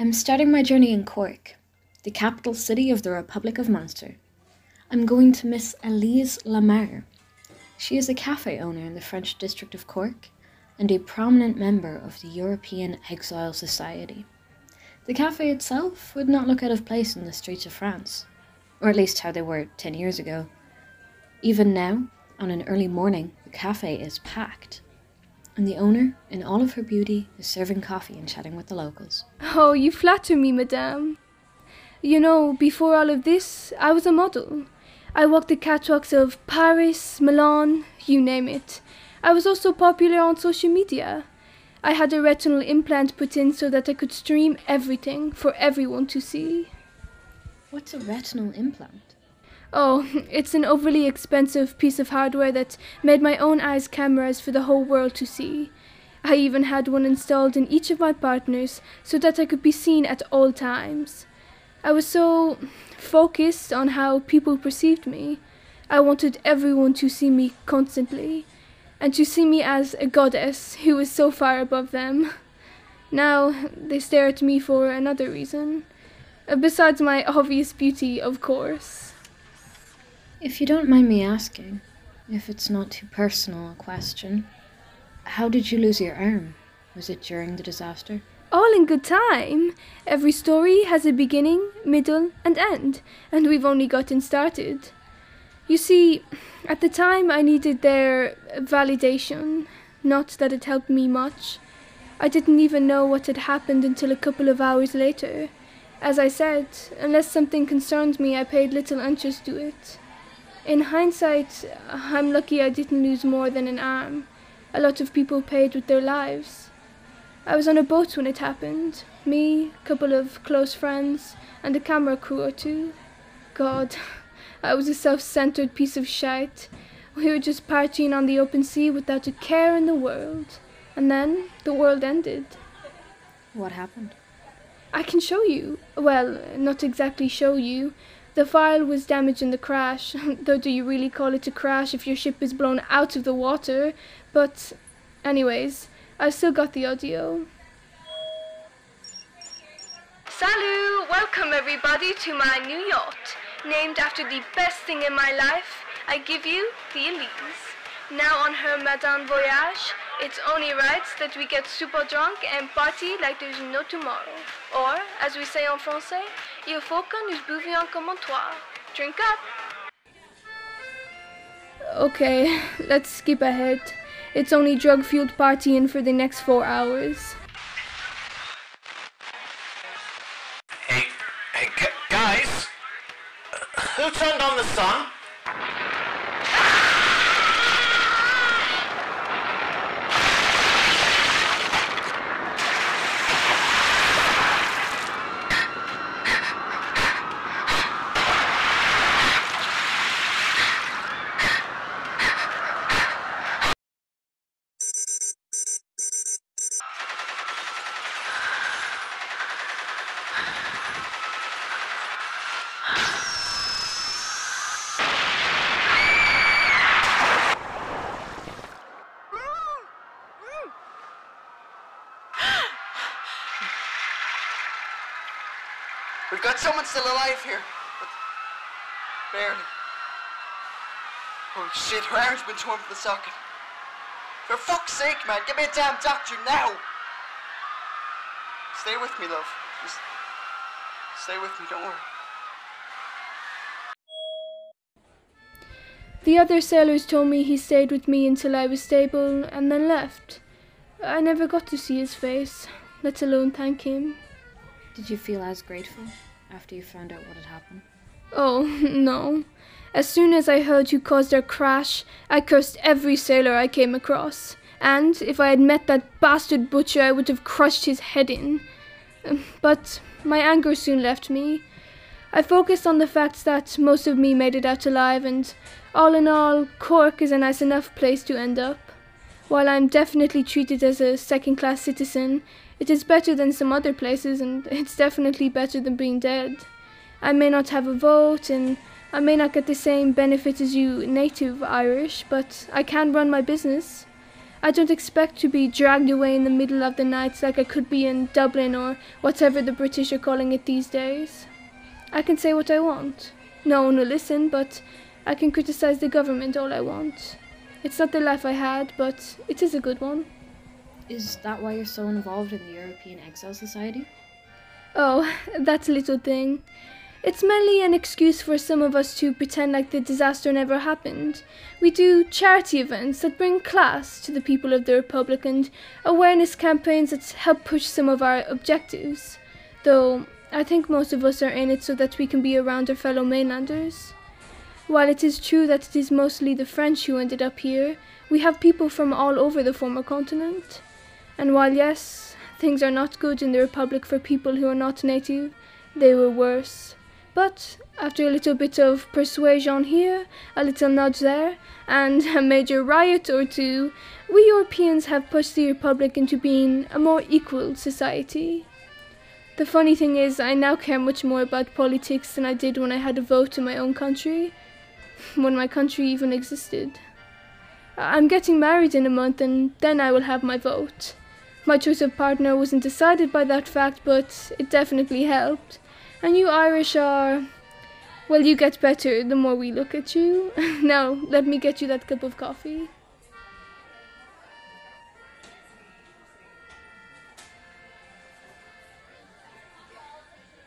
I'm starting my journey in Cork, the capital city of the Republic of Munster. I'm going to Miss Elise Lamar. She is a cafe owner in the French district of Cork and a prominent member of the European Exile Society. The cafe itself would not look out of place in the streets of France, or at least how they were 10 years ago. Even now, on an early morning, the cafe is packed, and the owner, in all of her beauty, is serving coffee and chatting with the locals. Oh, you flatter me, madame. You know, before all of this, I was a model. I walked the catwalks of Paris, Milan, you name it. I was also popular on social media. I had a retinal implant put in so that I could stream everything for everyone to see. What's a retinal implant? Oh, it's an overly expensive piece of hardware that made my own eyes cameras for the whole world to see. I even had one installed in each of my partners so that I could be seen at all times. I was so focused on how people perceived me. I wanted everyone to see me constantly, and to see me as a goddess who was so far above them. Now they stare at me for another reason. Besides my obvious beauty, of course. If you don't mind me asking, if it's not too personal a question, how did you lose your arm? Was it during the disaster? All in good time. Every story has a beginning, middle, and end, and we've only gotten started. You see, at the time I needed their validation, not that it helped me much. I didn't even know what had happened until a couple of hours later. As I said, unless something concerned me, I paid little interest to it. In hindsight, I'm lucky I didn't lose more than an arm. A lot of people paid with their lives. I was on a boat when it happened. Me, a couple of close friends, and a camera crew or two. God, I was a self-centered piece of shite. We were just partying on the open sea without a care in the world. And then the world ended. What happened? I can show you. Well, not exactly show you. The file was damaged in the crash, though do you really call it a crash if your ship is blown out of the water? But, anyways, I've still got the audio. Salut! Welcome everybody to my new yacht. Named after the best thing in my life, I give you the Elise. Now on her Madame Voyage, it's only right that we get super drunk and party like there's no tomorrow. Or, as we say en français, il faut que nous buvions comme un toit. Drink up! Okay, let's skip ahead. It's only drug-fueled partying for the next four hours. Hey, hey, gu- guys! Who turned on the sun? We've got someone still alive here. But barely. Oh shit, her arm's been torn from the socket. For fuck's sake, man, get me a damn doctor now! Stay with me, love. Just stay with me, don't worry. The other sailors told me he stayed with me until I was stable and then left. I never got to see his face, let alone thank him. Did you feel as grateful after you found out what had happened? Oh, no. As soon as I heard who caused our crash, I cursed every sailor I came across. And if I had met that bastard butcher, I would have crushed his head in. Um, but my anger soon left me. I focused on the fact that most of me made it out alive, and all in all, Cork is a nice enough place to end up. While I'm definitely treated as a second class citizen, it is better than some other places, and it's definitely better than being dead. I may not have a vote, and I may not get the same benefits as you native Irish, but I can run my business. I don't expect to be dragged away in the middle of the night like I could be in Dublin or whatever the British are calling it these days. I can say what I want. No one will listen, but I can criticize the government all I want. It's not the life I had, but it is a good one. Is that why you're so involved in the European Exile Society? Oh, that little thing. It's mainly an excuse for some of us to pretend like the disaster never happened. We do charity events that bring class to the people of the Republic and awareness campaigns that help push some of our objectives. Though I think most of us are in it so that we can be around our fellow mainlanders. While it is true that it is mostly the French who ended up here, we have people from all over the former continent. And while, yes, things are not good in the Republic for people who are not native, they were worse. But after a little bit of persuasion here, a little nudge there, and a major riot or two, we Europeans have pushed the Republic into being a more equal society. The funny thing is, I now care much more about politics than I did when I had a vote in my own country, when my country even existed. I'm getting married in a month, and then I will have my vote. My choice of partner wasn't decided by that fact, but it definitely helped. And you Irish are. Well, you get better the more we look at you. now, let me get you that cup of coffee.